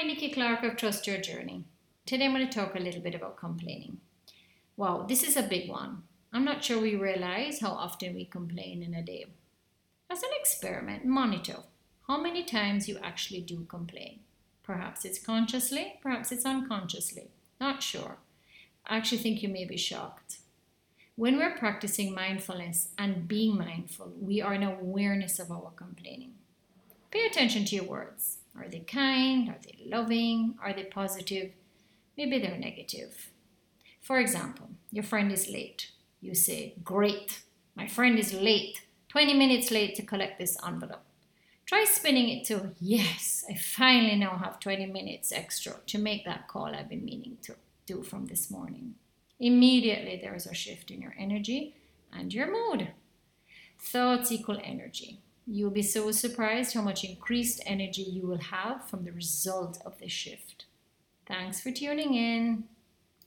Hi, Nikki Clark of Trust Your Journey. Today I'm going to talk a little bit about complaining. Wow, this is a big one. I'm not sure we realize how often we complain in a day. As an experiment, monitor how many times you actually do complain. Perhaps it's consciously, perhaps it's unconsciously. Not sure. I actually think you may be shocked. When we're practicing mindfulness and being mindful, we are in awareness of our complaining. Pay attention to your words. Are they kind? Are they loving? Are they positive? Maybe they're negative. For example, your friend is late. You say, Great, my friend is late, 20 minutes late to collect this envelope. Try spinning it to, Yes, I finally now have 20 minutes extra to make that call I've been meaning to do from this morning. Immediately, there is a shift in your energy and your mood. Thoughts equal energy. You'll be so surprised how much increased energy you will have from the result of this shift. Thanks for tuning in.